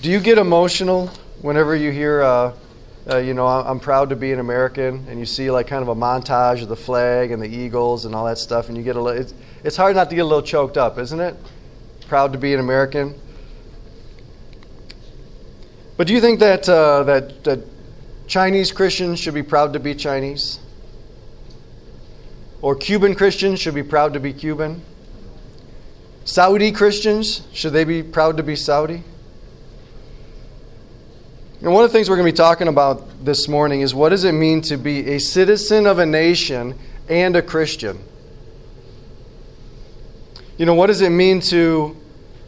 Do you get emotional whenever you hear, uh, uh, you know, I'm proud to be an American, and you see like kind of a montage of the flag and the eagles and all that stuff, and you get a little, it's, it's hard not to get a little choked up, isn't it? Proud to be an American. But do you think that, uh, that, that Chinese Christians should be proud to be Chinese? Or Cuban Christians should be proud to be Cuban? Saudi Christians, should they be proud to be Saudi? And one of the things we're going to be talking about this morning is what does it mean to be a citizen of a nation and a Christian? You know, what does it mean to,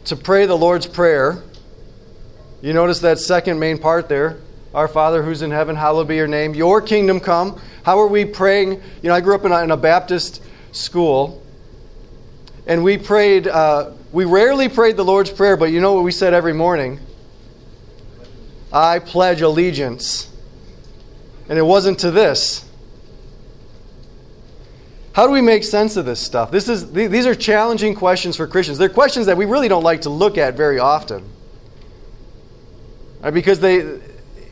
to pray the Lord's Prayer? You notice that second main part there. Our Father who's in heaven, hallowed be your name. Your kingdom come. How are we praying? You know, I grew up in a, in a Baptist school, and we prayed, uh, we rarely prayed the Lord's Prayer, but you know what we said every morning? I pledge allegiance. And it wasn't to this. How do we make sense of this stuff? This is, these are challenging questions for Christians. They're questions that we really don't like to look at very often. Right? Because they,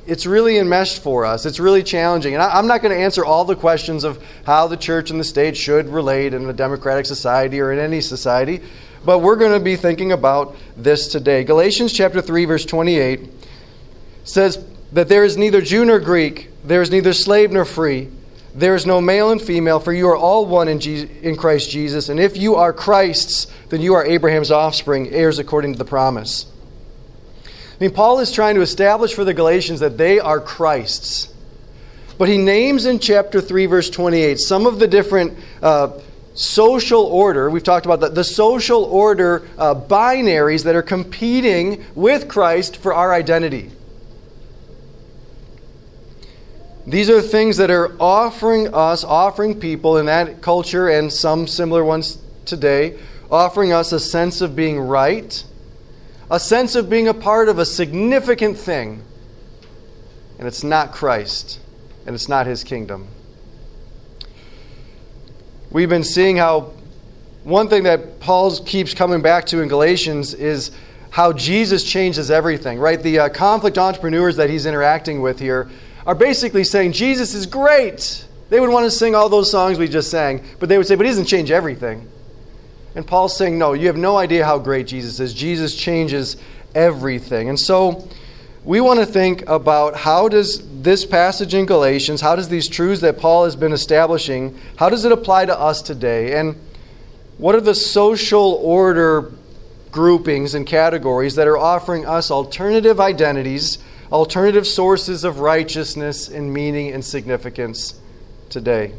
it's really enmeshed for us. It's really challenging. And I, am not going to answer all the questions of how the church and the state should relate in a democratic society or in any society, but we're going to be thinking about this today. Galatians chapter 3 verse 28 says that there is neither Jew nor Greek, there is neither slave nor free, there is no male and female, for you are all one in, Je- in Christ Jesus. And if you are Christ's, then you are Abraham's offspring, heirs according to the promise. I mean, Paul is trying to establish for the Galatians that they are Christ's. But he names in chapter 3, verse 28, some of the different uh, social order, we've talked about the, the social order uh, binaries that are competing with Christ for our identity. These are things that are offering us, offering people in that culture and some similar ones today, offering us a sense of being right, a sense of being a part of a significant thing. And it's not Christ, and it's not His kingdom. We've been seeing how one thing that Paul keeps coming back to in Galatians is how Jesus changes everything, right? The uh, conflict entrepreneurs that he's interacting with here are basically saying Jesus is great. They would want to sing all those songs we just sang, but they would say, but he doesn't change everything. And Paul's saying, no, you have no idea how great Jesus is. Jesus changes everything. And so we want to think about how does this passage in Galatians, how does these truths that Paul has been establishing, how does it apply to us today? And what are the social order groupings and categories that are offering us alternative identities alternative sources of righteousness and meaning and significance today.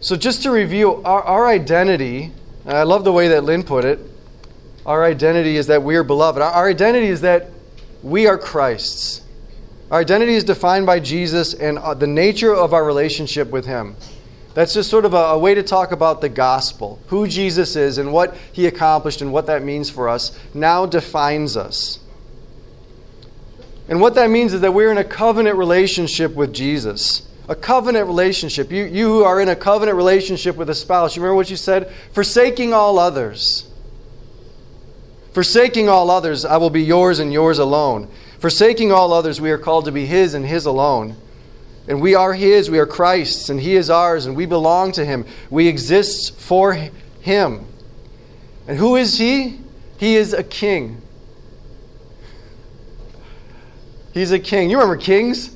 So, just to review, our, our identity, I love the way that Lynn put it. Our identity is that we are beloved. Our, our identity is that we are Christ's. Our identity is defined by Jesus and uh, the nature of our relationship with Him. That's just sort of a, a, way to talk about the gospel. Who Jesus is and what He accomplished and what that means for us now defines us. And what that means is that we're in a covenant relationship with Jesus. A covenant relationship. You, you are in a covenant relationship with a spouse. You remember what you said? Forsaking all others. Forsaking all others, I will be yours and yours alone. Forsaking all others, we are called to be His and His alone. And we are His, we are Christ's, and He is ours, and we belong to Him. We exist for Him. And who is He? He is a king. He's a king. You remember kings?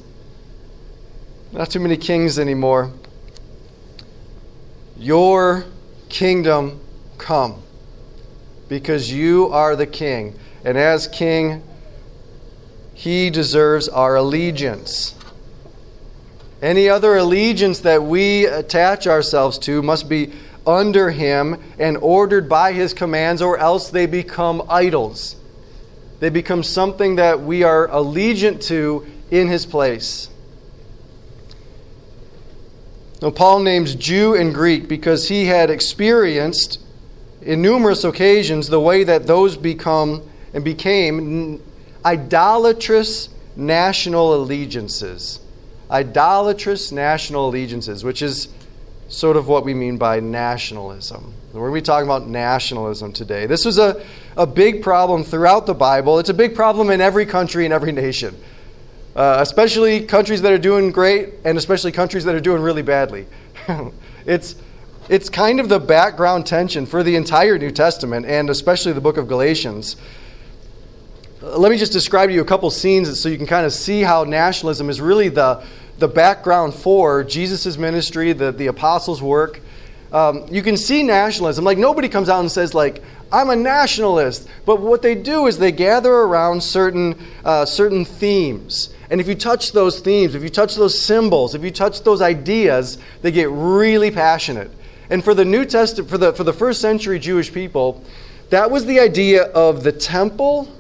Not too many kings anymore. Your kingdom come because you are the king. And as king, he deserves our allegiance. Any other allegiance that we attach ourselves to must be under him and ordered by his commands, or else they become idols. They become something that we are allegiant to in his place. Now, Paul names Jew and Greek because he had experienced in numerous occasions the way that those become and became idolatrous national allegiances. Idolatrous national allegiances, which is sort of what we mean by nationalism. We're going to be talking about nationalism today. This was a, a big problem throughout the Bible. It's a big problem in every country and every nation, uh, especially countries that are doing great and especially countries that are doing really badly. it's, it's kind of the background tension for the entire New Testament and especially the book of Galatians. Let me just describe to you a couple scenes so you can kind of see how nationalism is really the, the background for Jesus' ministry, the, the apostles' work um, you can see nationalism. Like nobody comes out and says like, "I'm a nationalist," but what they do is they gather around certain uh, certain themes. And if you touch those themes, if you touch those symbols, if you touch those ideas, they get really passionate. And for the New Testament, for the for the first century Jewish people, that was the idea of the temple.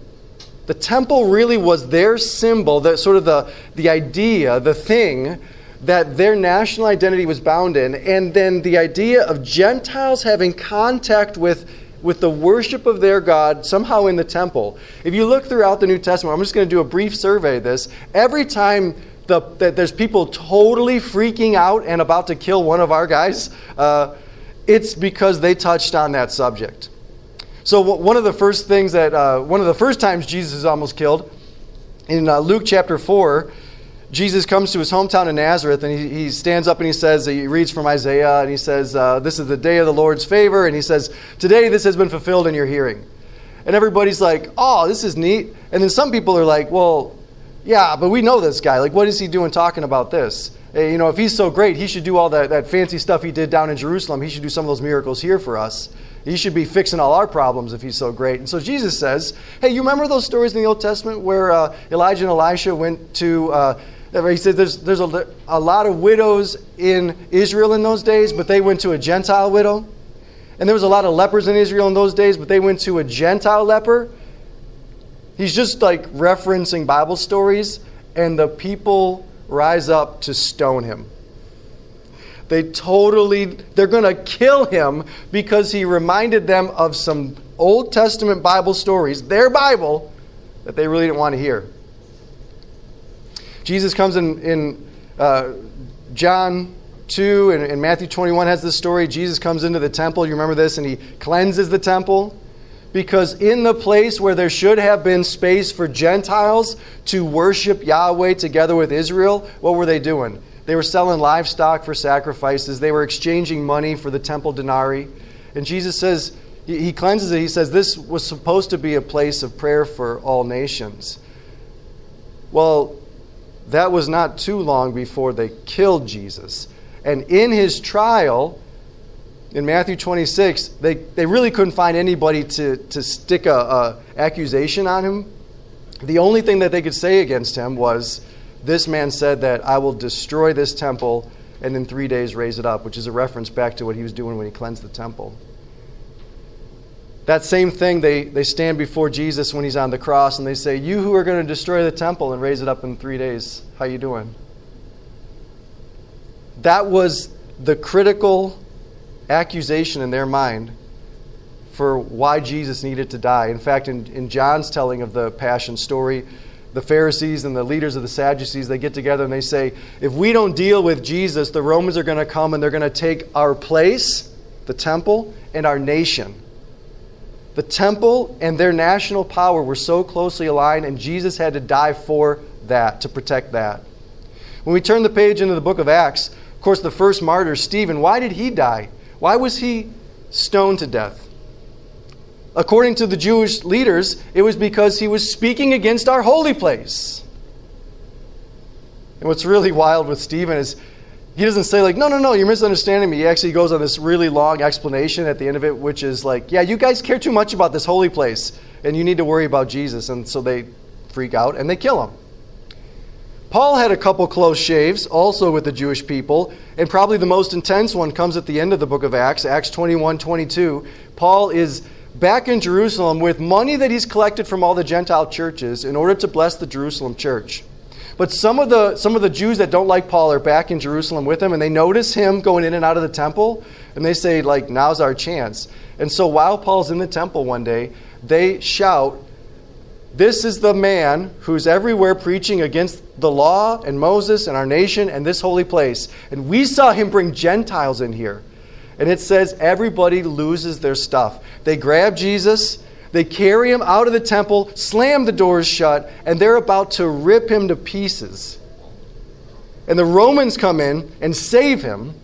The temple really was their symbol, that sort of the, the idea, the thing that their national identity was bound in, and then the idea of Gentiles having contact with, with the worship of their God somehow in the temple. If you look throughout the New Testament, I'm just going to do a brief survey of this. Every time the, that there's people totally freaking out and about to kill one of our guys, uh, it's because they touched on that subject. So, one of the first things that, uh, one of the first times Jesus is almost killed, in uh, Luke chapter 4, Jesus comes to his hometown in Nazareth and he, he stands up and he says, he reads from Isaiah and he says, uh, This is the day of the Lord's favor. And he says, Today this has been fulfilled in your hearing. And everybody's like, Oh, this is neat. And then some people are like, Well, yeah, but we know this guy. Like, what is he doing talking about this? Hey, you know, if he's so great, he should do all that, that fancy stuff he did down in Jerusalem. He should do some of those miracles here for us. He should be fixing all our problems if he's so great. And so Jesus says, Hey, you remember those stories in the Old Testament where uh, Elijah and Elisha went to. Uh, Uh, he said there's, there's a, a lot of widows in Israel in those days, but they went to a Gentile widow. And there was a lot of lepers in Israel in those days, but they went to a Gentile leper. He's just like referencing Bible stories, and the people rise up to stone him. They totally, they're going to kill him because he reminded them of some Old Testament Bible stories, their Bible, that they really didn't want to hear. Jesus comes in, in uh, John 2 and, and Matthew 21 has this story. Jesus comes into the temple. You remember this? And he cleanses the temple. Because in the place where there should have been space for Gentiles to worship Yahweh together with Israel, what were they doing? They were selling livestock for sacrifices, they were exchanging money for the temple denarii. And Jesus says, he cleanses it. He says, This was supposed to be a place of prayer for all nations. Well, that was not too long before they killed Jesus. And in his trial, in Matthew 26, they, they really couldn't find anybody to, to stick a, a accusation on him. The only thing that they could say against him was, This man said that I will destroy this temple and in three days raise it up, which is a reference back to what he was doing when he cleansed the temple. That same thing, they, they stand before Jesus when he's on the cross and they say, You who are going to destroy the temple and raise it up in three days, how you doing? That was the critical accusation in their mind for why Jesus needed to die. In fact, in, in John's telling of the Passion story, the Pharisees and the leaders of the Sadducees, they get together and they say, if we don't deal with Jesus, the Romans are going to come and they're going to take our place, the temple, and our nation. The temple and their national power were so closely aligned, and Jesus had to die for that, to protect that. When we turn the page into the book of Acts, of course, the first martyr, Stephen, why did he die? Why was he stoned to death? According to the Jewish leaders, it was because he was speaking against our holy place. And what's really wild with Stephen is he doesn't say like no no no you're misunderstanding me. He actually goes on this really long explanation at the end of it which is like yeah you guys care too much about this holy place and you need to worry about jesus. And so they freak out and they kill him. Paul had a couple close shaves also with the jewish people and probably the most intense one comes at the end of the book of acts acts 21 22 paul is back in jerusalem with money that he's collected from all the gentile churches in order to bless the jerusalem church but some of the some of the Jews that don't like Paul are back in Jerusalem with him, and they notice him going in and out of the temple, and they say like, "Now's our chance." And so while Paul's in the temple one day, they shout, this is the man who's everywhere preaching against the law and Moses and our nation and this holy place. And we saw him bring Gentiles in here. And it says everybody loses their stuff. They grab Jesus, they carry him out of the temple, slam the doors shut, and they're about to rip him to pieces. And the Romans come in and save him.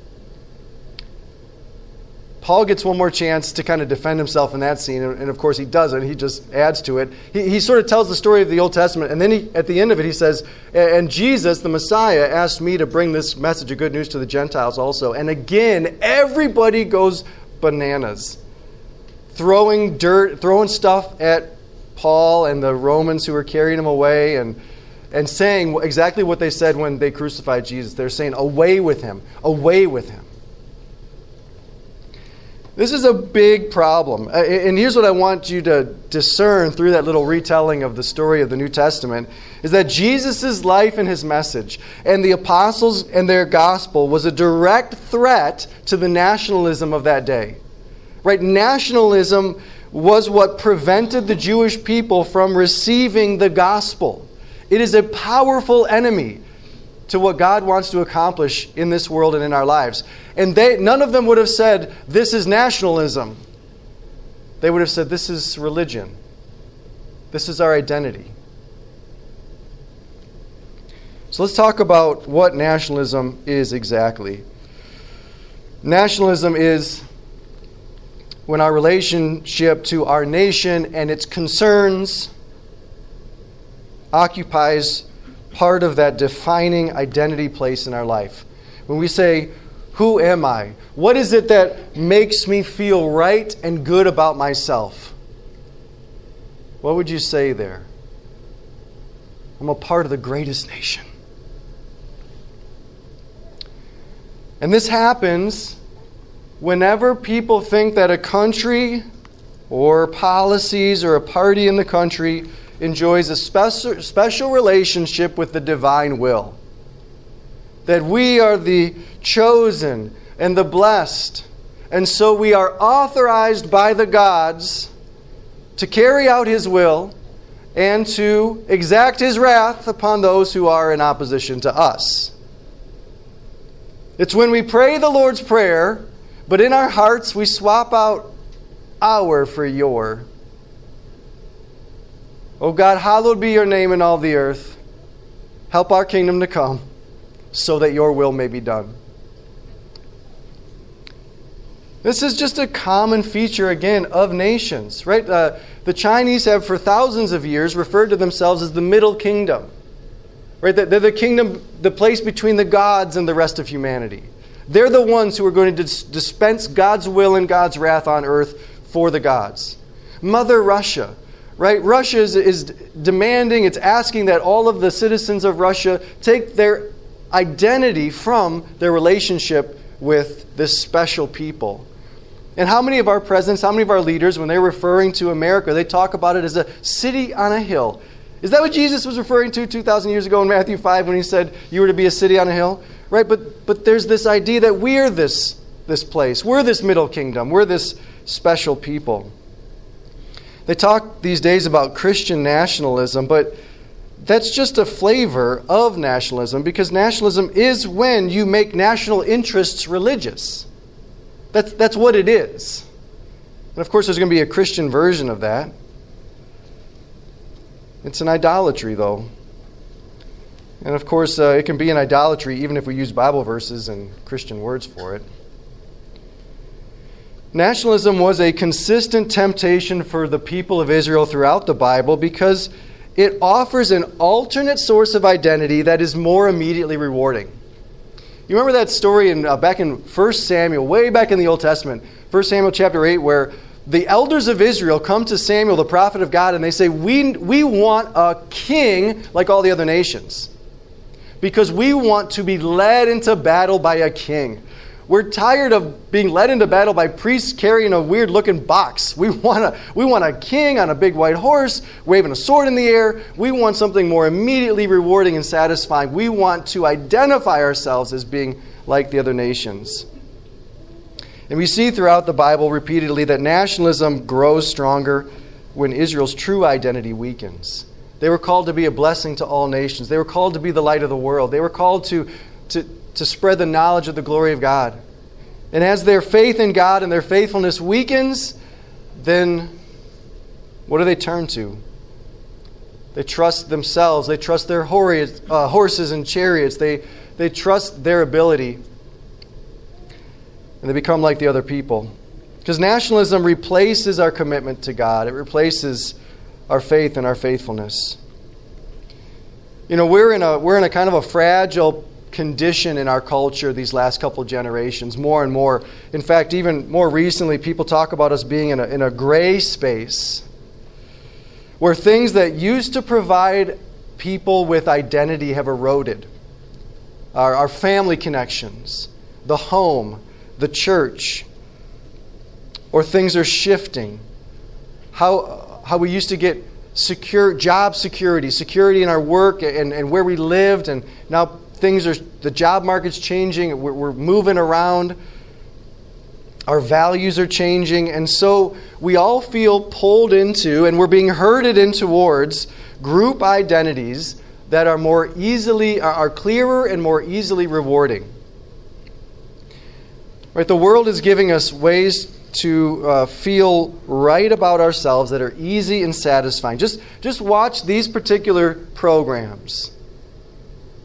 Paul gets one more chance to kind of defend himself in that scene, and, of course he doesn't. He just adds to it. He, he sort of tells the story of the Old Testament, and then he, at the end of it, he says, And Jesus, the Messiah, asked me to bring this message of good news to the Gentiles also. And again, everybody goes bananas, throwing dirt, throwing stuff at Paul and the Romans who were carrying him away, and and saying exactly what they said when they crucified Jesus. They're saying, Away with him, away with him. This is a big problem. Uh, and here's what I want you to discern through that little retelling of the story of the New Testament is that Jesus' life and his message and the apostles and their gospel was a direct threat to the nationalism of that day. Right? Nationalism was what prevented the Jewish people from receiving the gospel. It is a powerful enemy to what God wants to accomplish in this world and in our lives. And they, none of them would have said, This is nationalism. They would have said, This is religion. This is our identity. So let's talk about what nationalism is exactly. Nationalism is when our relationship to our nation and its concerns occupies part of that defining identity place in our life. When we say, Who am I? What is it that makes me feel right and good about myself? What would you say there? I'm a part of the greatest nation. And this happens whenever people think that a country or policies or a party in the country enjoys a special, special relationship with the divine will. That we are the chosen and the blessed. And so we are authorized by the gods to carry out his will and to exact his wrath upon those who are in opposition to us. It's when we pray the Lord's Prayer, but in our hearts we swap out our for your. O God, hallowed be your name in all the earth. Help our kingdom to come so that your will may be done. This is just a common feature, again, of nations, right? Uh, the Chinese have, for thousands of years, referred to themselves as the Middle Kingdom, right? They're the kingdom, the place between the gods and the rest of humanity. They're the ones who are going to dispense God's will and God's wrath on earth for the gods. Mother Russia, right? Russia is, is demanding, it's asking that all of the citizens of Russia take their identity from their relationship with this special people. And how many of our presidents, how many of our leaders, when they're referring to America, they talk about it as a city on a hill? Is that what Jesus was referring to 2,000 years ago in Matthew 5 when he said you were to be a city on a hill? Right? But, but there's this idea that we're this, this place. We're this middle kingdom. We're this special people. They talk these days about Christian nationalism, but that's just a flavor of nationalism because nationalism is when you make national interests religious. That's, that's what it is. And of course, there's going to be a Christian version of that. It's an idolatry, though. And of course, uh, it can be an idolatry even if we use Bible verses and Christian words for it. Nationalism was a consistent temptation for the people of Israel throughout the Bible because it offers an alternate source of identity that is more immediately rewarding. You remember that story in, uh, back in 1 Samuel, way back in the Old Testament, 1 Samuel chapter 8, where the elders of Israel come to Samuel, the prophet of God, and they say, We, we want a king like all the other nations because we want to be led into battle by a king. We're tired of being led into battle by priests carrying a weird looking box. We want, a, we want a king on a big white horse, waving a sword in the air. We want something more immediately rewarding and satisfying. We want to identify ourselves as being like the other nations. And we see throughout the Bible repeatedly that nationalism grows stronger when Israel's true identity weakens. They were called to be a blessing to all nations. They were called to be the light of the world. They were called to, to, to spread the knowledge of the glory of God. And as their faith in God and their faithfulness weakens, then what do they turn to? They trust themselves. They trust their uh, horses and chariots. They, they trust their ability. And they become like the other people. Because nationalism replaces our commitment to God, it replaces our faith and our faithfulness. You know, we're in a, we're in a kind of a fragile condition in our culture these last couple generations, more and more. In fact, even more recently, people talk about us being in a, in a gray space where things that used to provide people with identity have eroded. Our, our family connections, the home, the church, or things are shifting. How, how we used to get secure job security, security in our work and, and where we lived, and now things are the job market's changing, we're, we're moving around. Our values are changing, and so we all feel pulled into and we're being herded in towards group identities that are more easily are clearer and more easily rewarding. Right, the world is giving us ways to uh, feel right about ourselves that are easy and satisfying. Just, just watch these particular programs.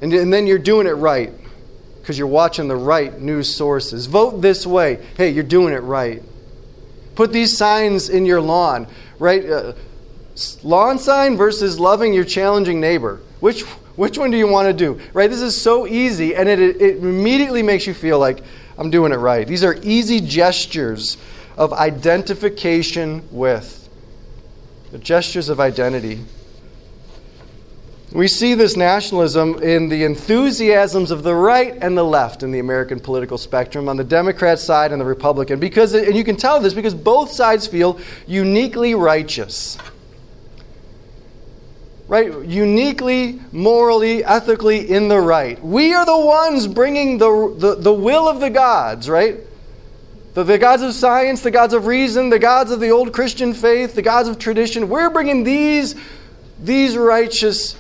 And, and then you're doing it right because you're watching the right news sources. Vote this way. Hey, you're doing it right. Put these signs in your lawn, right? Uh, lawn sign versus loving your challenging neighbor. Which, which one do you want to do? Right? This is so easy, and it, it immediately makes you feel like I'm doing it right. These are easy gestures of identification with, the gestures of identity. We see this nationalism in the enthusiasms of the right and the left in the American political spectrum, on the Democrat side and the Republican. Because, and you can tell this because both sides feel uniquely righteous. Right? Uniquely, morally, ethically in the right. We are the ones bringing the, the, the will of the gods, right? The, the gods of science, the gods of reason, the gods of the old Christian faith, the gods of tradition. We're bringing these, these righteous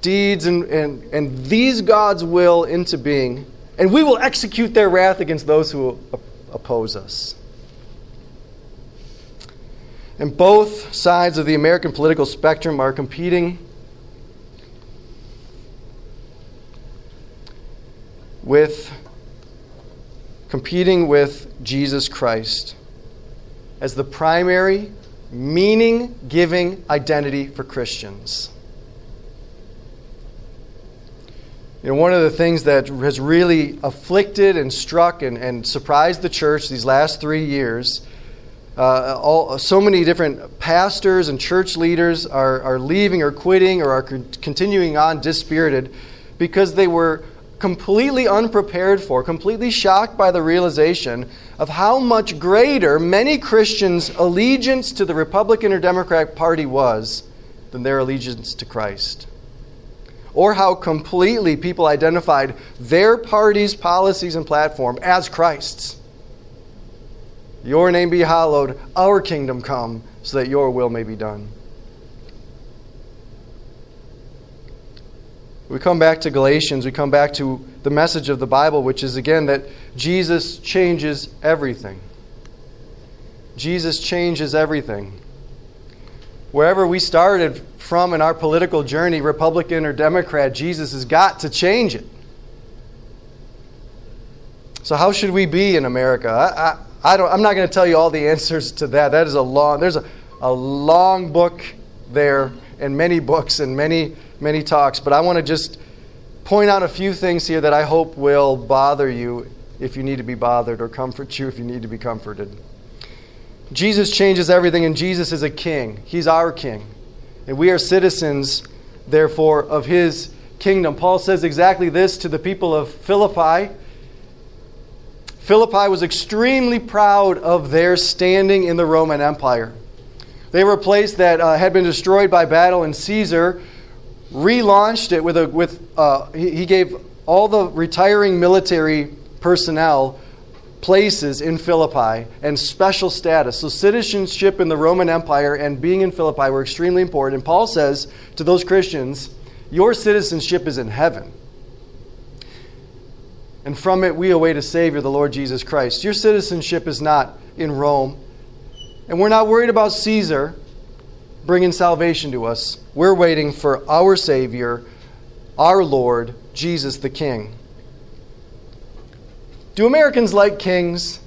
deeds and, and, and these God's will into being, and we will execute their wrath against those who oppose us. And both sides of the American political spectrum are competing with competing with Jesus Christ as the primary meaning giving identity for Christians. You know, one of the things that has really afflicted and struck and, and surprised the church these last three years, uh, all, so many different pastors and church leaders are, are leaving or quitting or are continuing on dispirited because they were completely unprepared for, completely shocked by the realization of how much greater many Christians' allegiance to the Republican or Democratic Party was than their allegiance to Christ or how completely people identified their party's policies and platform as Christ's. Your name be hallowed, our kingdom come, so that your will may be done. We come back to Galatians, we come back to the message of the Bible, which is again that Jesus changes everything. Jesus changes everything. Wherever we started from in our political journey, Republican or Democrat, Jesus has got to change it. So, how should we be in America? I, I, I don't, I'm not going to tell you all the answers to that. That is a long, there's a, a long book there, and many books and many, many talks. But I want to just point out a few things here that I hope will bother you if you need to be bothered, or comfort you if you need to be comforted. Jesus changes everything, and Jesus is a king. He's our king. And we are citizens, therefore, of his kingdom. Paul says exactly this to the people of Philippi. Philippi was extremely proud of their standing in the Roman Empire. They were a place that uh, had been destroyed by battle, and Caesar relaunched it with a with uh, he, he gave all the retiring military personnel places in Philippi and special status. So, citizenship in the Roman Empire and being in Philippi were extremely important. And Paul says to those Christians, Your citizenship is in heaven. And from it we await a Savior, the Lord Jesus Christ. Your citizenship is not in Rome. And we're not worried about Caesar bringing salvation to us. We're waiting for our Savior, our Lord, Jesus the King. Do Americans like kings?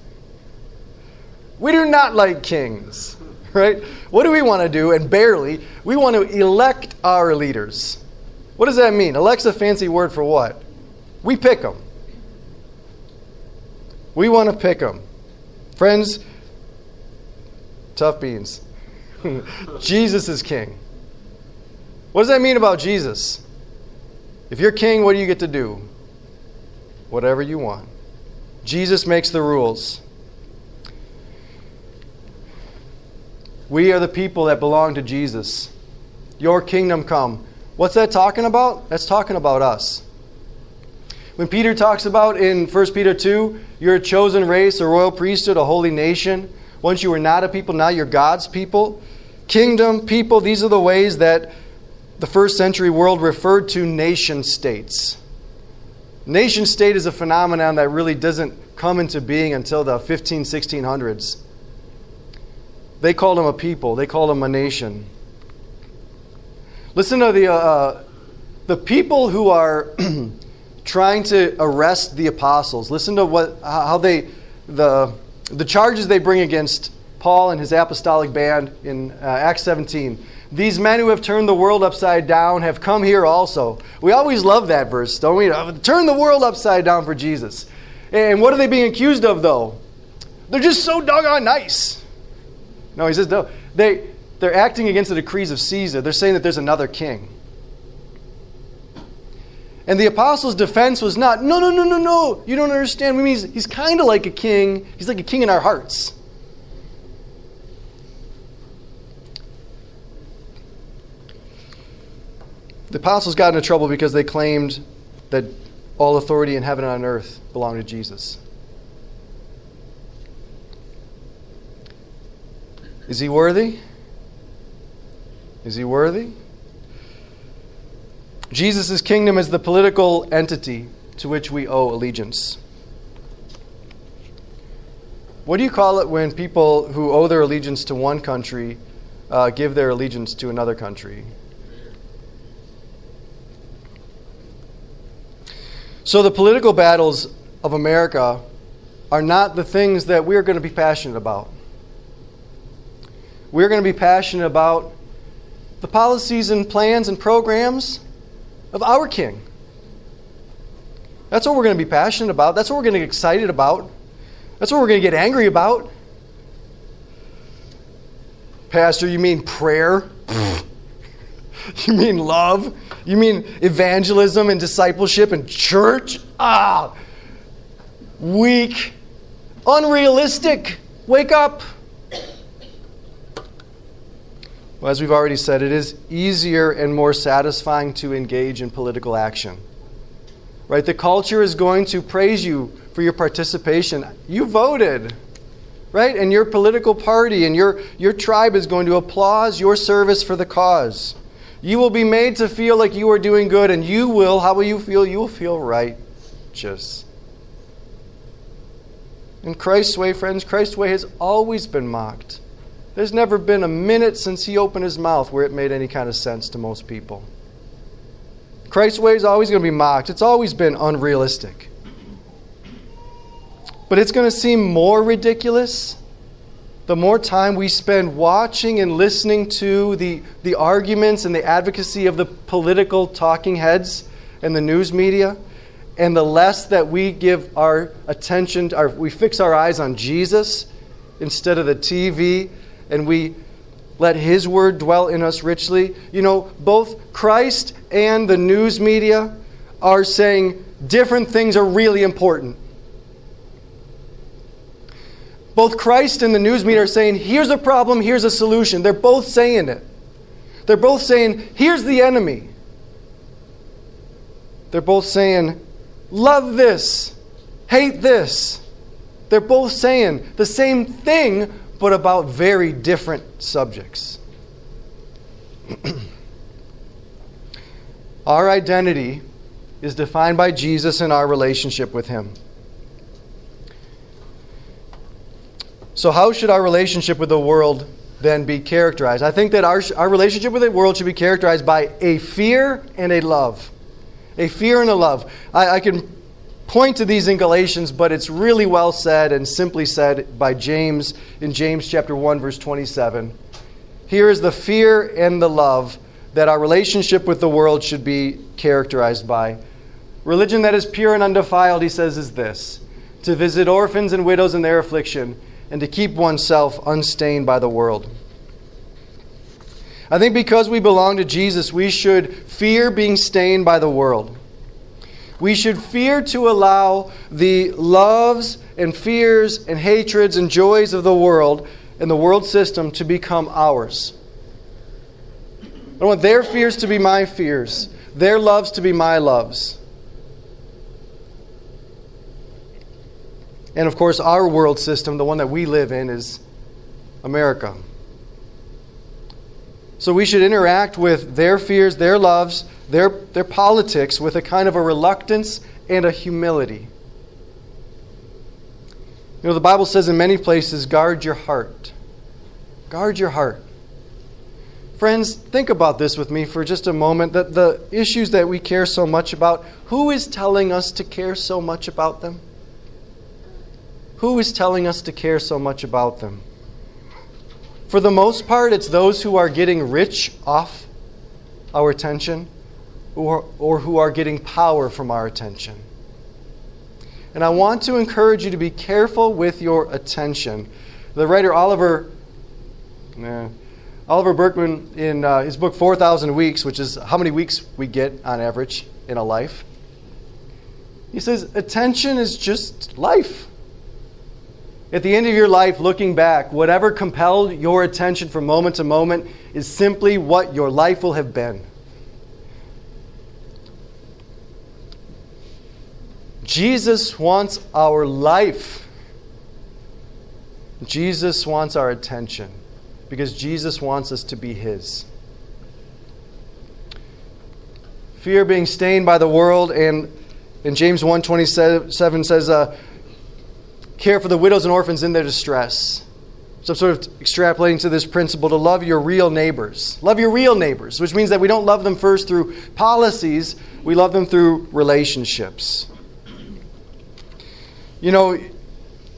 We do not like kings, right? What do we want to do? And barely, we want to elect our leaders. What does that mean? Elect's a fancy word for what? We pick them. We want to pick them. Friends, tough beans. Jesus is king. What does that mean about Jesus? If you're king, what do you get to do? Whatever you want. Jesus makes the rules. We are the people that belong to Jesus. Your kingdom come. What's that talking about? That's talking about us. When Peter talks about in 1 Peter 2, you're a chosen race, a royal priesthood, a holy nation. Once you were not a people, now you're God's people. Kingdom, people, these are the ways that the first century world referred to nation states. Nation state is a phenomenon that really doesn't come into being until the 15, 1600s. They called them a people, they called them a nation. Listen to the, uh, uh the people who are trying to arrest the apostles. Listen to what, how they, the, the charges they bring against Paul and his apostolic band in uh, Acts 17. These men who have turned the world upside down have come here also. We always love that verse, don't we? Turn the world upside down for Jesus. And what are they being accused of, though? They're just so doggone nice. No, he says, no. They, they're acting against the decrees of Caesar. They're saying that there's another king. And the apostles' defense was not, no, no, no, no, no. You don't understand. We mean he's, he's kind of like a king. He's like a king in our hearts. The apostles got into trouble because they claimed that all authority in heaven and on earth belonged to Jesus. Is he worthy? Is he worthy? Jesus' kingdom is the political entity to which we owe allegiance. What do you call it when people who owe their allegiance to one country uh, give their allegiance to another country? So the political battles of America are not the things that we're going to be passionate about. We're going to be passionate about the policies and plans and programs of our King. That's what we're going to be passionate about. That's what we're going to get excited about. That's what we're going to get angry about. Pastor, you mean prayer? you mean love? You mean evangelism and discipleship and church? Ah, weak, unrealistic. Wake up. Well, as we've already said, it is easier and more satisfying to engage in political action. Right? The culture is going to praise you for your participation. You voted. Right? And your political party and your, your tribe is going to applaud your service for the cause. You will be made to feel like you are doing good, and you will, how will you feel? You will feel righteous. In Christ's way, friends, Christ's way has always been mocked. There's never been a minute since he opened his mouth where it made any kind of sense to most people. Christ's way is always going to be mocked, it's always been unrealistic. But it's going to seem more ridiculous the more time we spend watching and listening to the, the arguments and the advocacy of the political talking heads and the news media, and the less that we give our attention, our, we fix our eyes on Jesus instead of the TV, and we let His word dwell in us richly. You know, both Christ and the news media are saying different things are really important. Both Christ and the news media are saying, here's a problem, here's a solution. They're both saying it. They're both saying, here's the enemy. They're both saying, love this, hate this. They're both saying the same thing, but about very different subjects. our identity is defined by Jesus and our relationship with Him. So, how should our relationship with the world then be characterized? I think that our, our relationship with the world should be characterized by a fear and a love. A fear and a love. I, I can point to these in Galatians, but it's really well said and simply said by James in James chapter 1 verse 27. Here is the fear and the love that our relationship with the world should be characterized by. Religion that is pure and undefiled, he says, is this to visit orphans and widows in their affliction, and to keep oneself unstained by the world. I think because we belong to Jesus, we should fear being stained by the world. We should fear to allow the loves and fears and hatreds and joys of the world and the world system to become ours. I want their fears to be my fears, their loves to be my loves. And of course, our world system, the one that we live in, is America. So we should interact with their fears, their loves, their, their politics with a kind of a reluctance and a humility. You know, the Bible says in many places, guard your heart. Guard your heart. Friends, think about this with me for just a moment that the issues that we care so much about, who is telling us to care so much about them? Who is telling us to care so much about them? For the most part, it's those who are getting rich off our attention or, or who are getting power from our attention. And I want to encourage you to be careful with your attention. The writer Oliver, nah, Oliver Burkeman, in uh, his book 4,000 Weeks, which is how many weeks we get on average in a life, he says, Attention is just life. At the end of your life, looking back, whatever compelled your attention from moment to moment is simply what your life will have been. Jesus wants our life. Jesus wants our attention because Jesus wants us to be His. Fear being stained by the world, and in James 1:27 says, uh, "Care for the widows and orphans in their distress." So I'm sort of extrapolating to this principle to love your real neighbors. Love your real neighbors, which means that we don't love them first through policies, we love them through relationships. You know,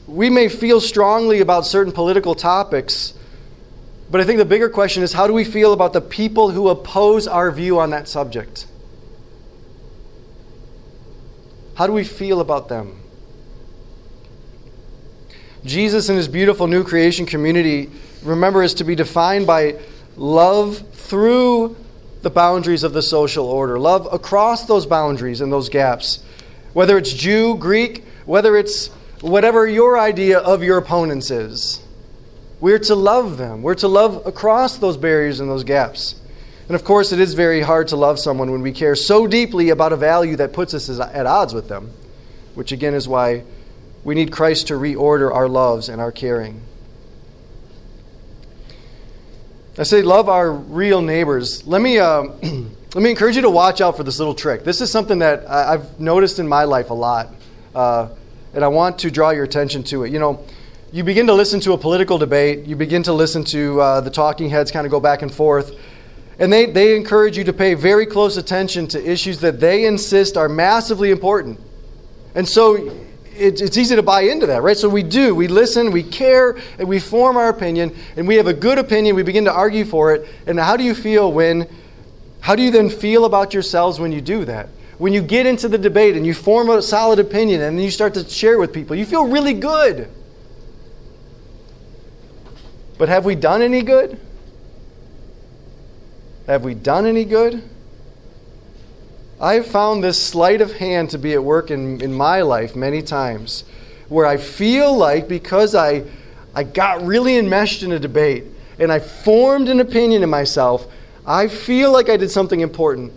we may feel strongly about certain political topics, but I think the bigger question is how do we feel about the people who oppose our view on that subject? How do we feel about them? Jesus and his beautiful new creation community, remember, is to be defined by love through the boundaries of the social order, love across those boundaries and those gaps. Whether it's Jew, Greek, whether it's whatever your idea of your opponents is. We're to love them. We're to love across those barriers and those gaps. And of course, it is very hard to love someone when we care so deeply about a value that puts us at odds with them, which again is why we need Christ to reorder our loves and our caring. I say, love our real neighbors. Let me, uh, let me encourage you to watch out for this little trick. This is something that I've noticed in my life a lot. Uh, and I want to draw your attention to it. You know, you begin to listen to a political debate, you begin to listen to uh, the talking heads kind of go back and forth, and they, they encourage you to pay very close attention to issues that they insist are massively important. And so it, it's easy to buy into that, right? So we do. We listen, we care, and we form our opinion, and we have a good opinion. We begin to argue for it. And how do you feel when, how do you then feel about yourselves when you do that? when you get into the debate and you form a solid opinion and then you start to share it with people, you feel really good. But have we done any good? Have we done any good? I've found this sleight of hand to be at work in, in my life many times where I feel like because I, I got really enmeshed in a debate and I formed an opinion in myself, I feel like I did something important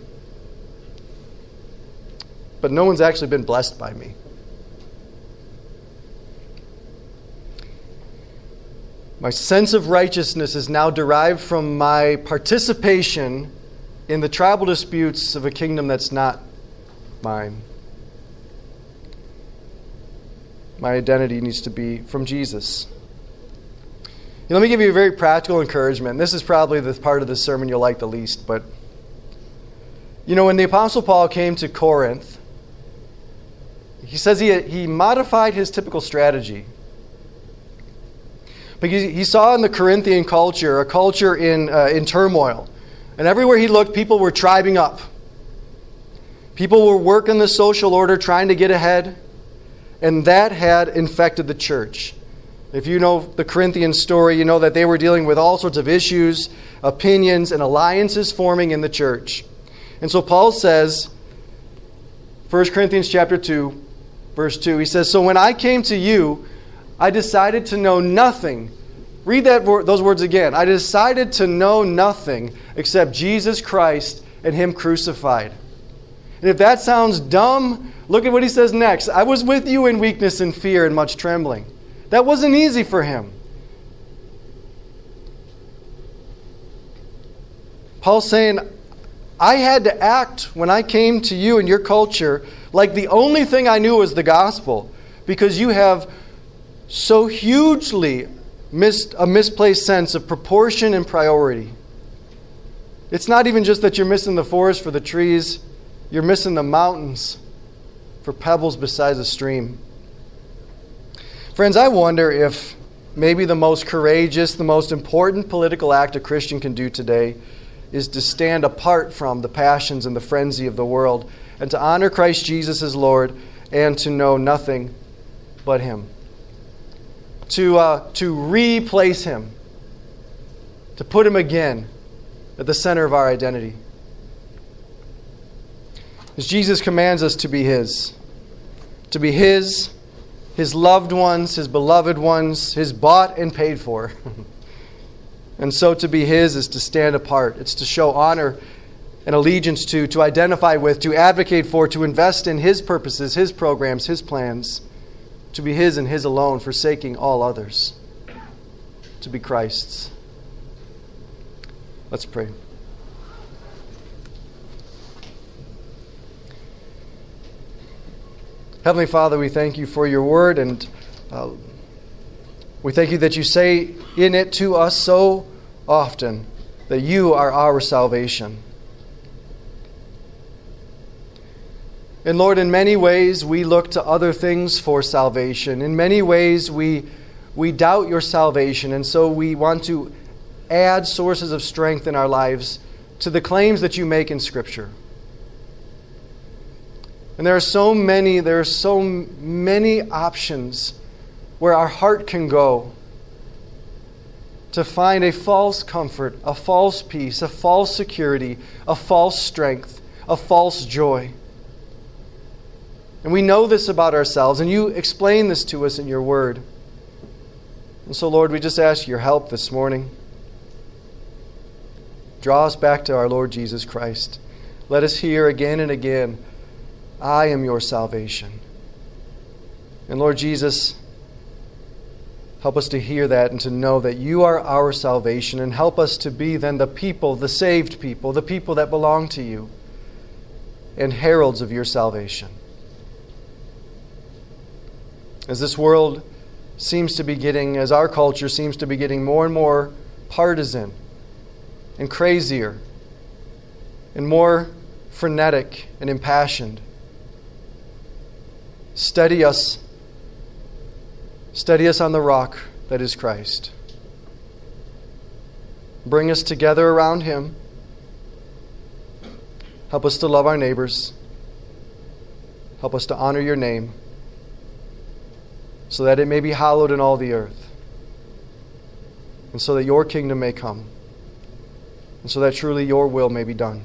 but no one's actually been blessed by me. My sense of righteousness is now derived from my participation in the tribal disputes of a kingdom that's not mine. My identity needs to be from Jesus. Let me give you a very practical encouragement. This is probably the part of the sermon you'll like the least, but you know, when the Apostle Paul came to Corinth, he says he, he modified his typical strategy. Because he saw in the Corinthian culture a culture in, uh, in turmoil. And everywhere he looked, people were tribing up. People were working the social order, trying to get ahead. And that had infected the church. If you know the Corinthian story, you know that they were dealing with all sorts of issues, opinions, and alliances forming in the church. And so Paul says, 1 Corinthians chapter 2, verse 2, he says, So when I came to you, I decided to know nothing. Read that, those words again. I decided to know nothing except Jesus Christ and Him crucified. And if that sounds dumb, look at what he says next. I was with you in weakness and fear and much trembling. That wasn't easy for him. Paul's saying, I had to act when I came to you and your culture like the only thing I knew was the gospel because you have so hugely a misplaced sense of proportion and priority. It's not even just that you're missing the forest for the trees, you're missing the mountains for pebbles beside a stream. Friends, I wonder if maybe the most courageous, the most important political act a Christian can do today is to stand apart from the passions and the frenzy of the world and to honor Christ Jesus as Lord and to know nothing but Him. To, uh, to replace Him, to put Him again at the center of our identity. As Jesus commands us to be His, to be His his loved ones, his beloved ones, his bought and paid for. and so to be his is to stand apart, it's to show honor and allegiance to, to identify with, to advocate for, to invest in his purposes, his programs, his plans, to be his and his alone, forsaking all others, to be Christ's. Let's pray. Heavenly Father, we thank you for your word, and uh, we thank you that you say in it to us so often that you are our salvation. And Lord, in many ways we look to other things for salvation. In many ways we, we doubt your salvation, and so we want to add sources of strength in our lives to the claims that you make in Scripture. And there are so many, there are so many options where our heart can go to find a false comfort, a false peace, a false security, a false strength, a false joy. And we know this about ourselves, and you explain this to us in your word. And so, Lord, we just ask your help this morning. Draw us back to our Lord Jesus Christ. Let us hear again and again I am your salvation. And Lord Jesus, help us to hear that and to know that you are our salvation, and help us to be then the people, the saved people, the people that belong to you, and heralds of your salvation. As this world seems to be getting, as our culture seems to be getting more and more partisan and crazier and more frenetic and impassioned. Steady us. Steady us on the rock that is Christ. Bring us together around Him. Help us to love our neighbors. Help us to honor your name so that it may be hallowed in all the earth. And so that your kingdom may come. And so that truly your will may be done.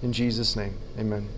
In Jesus' name, amen.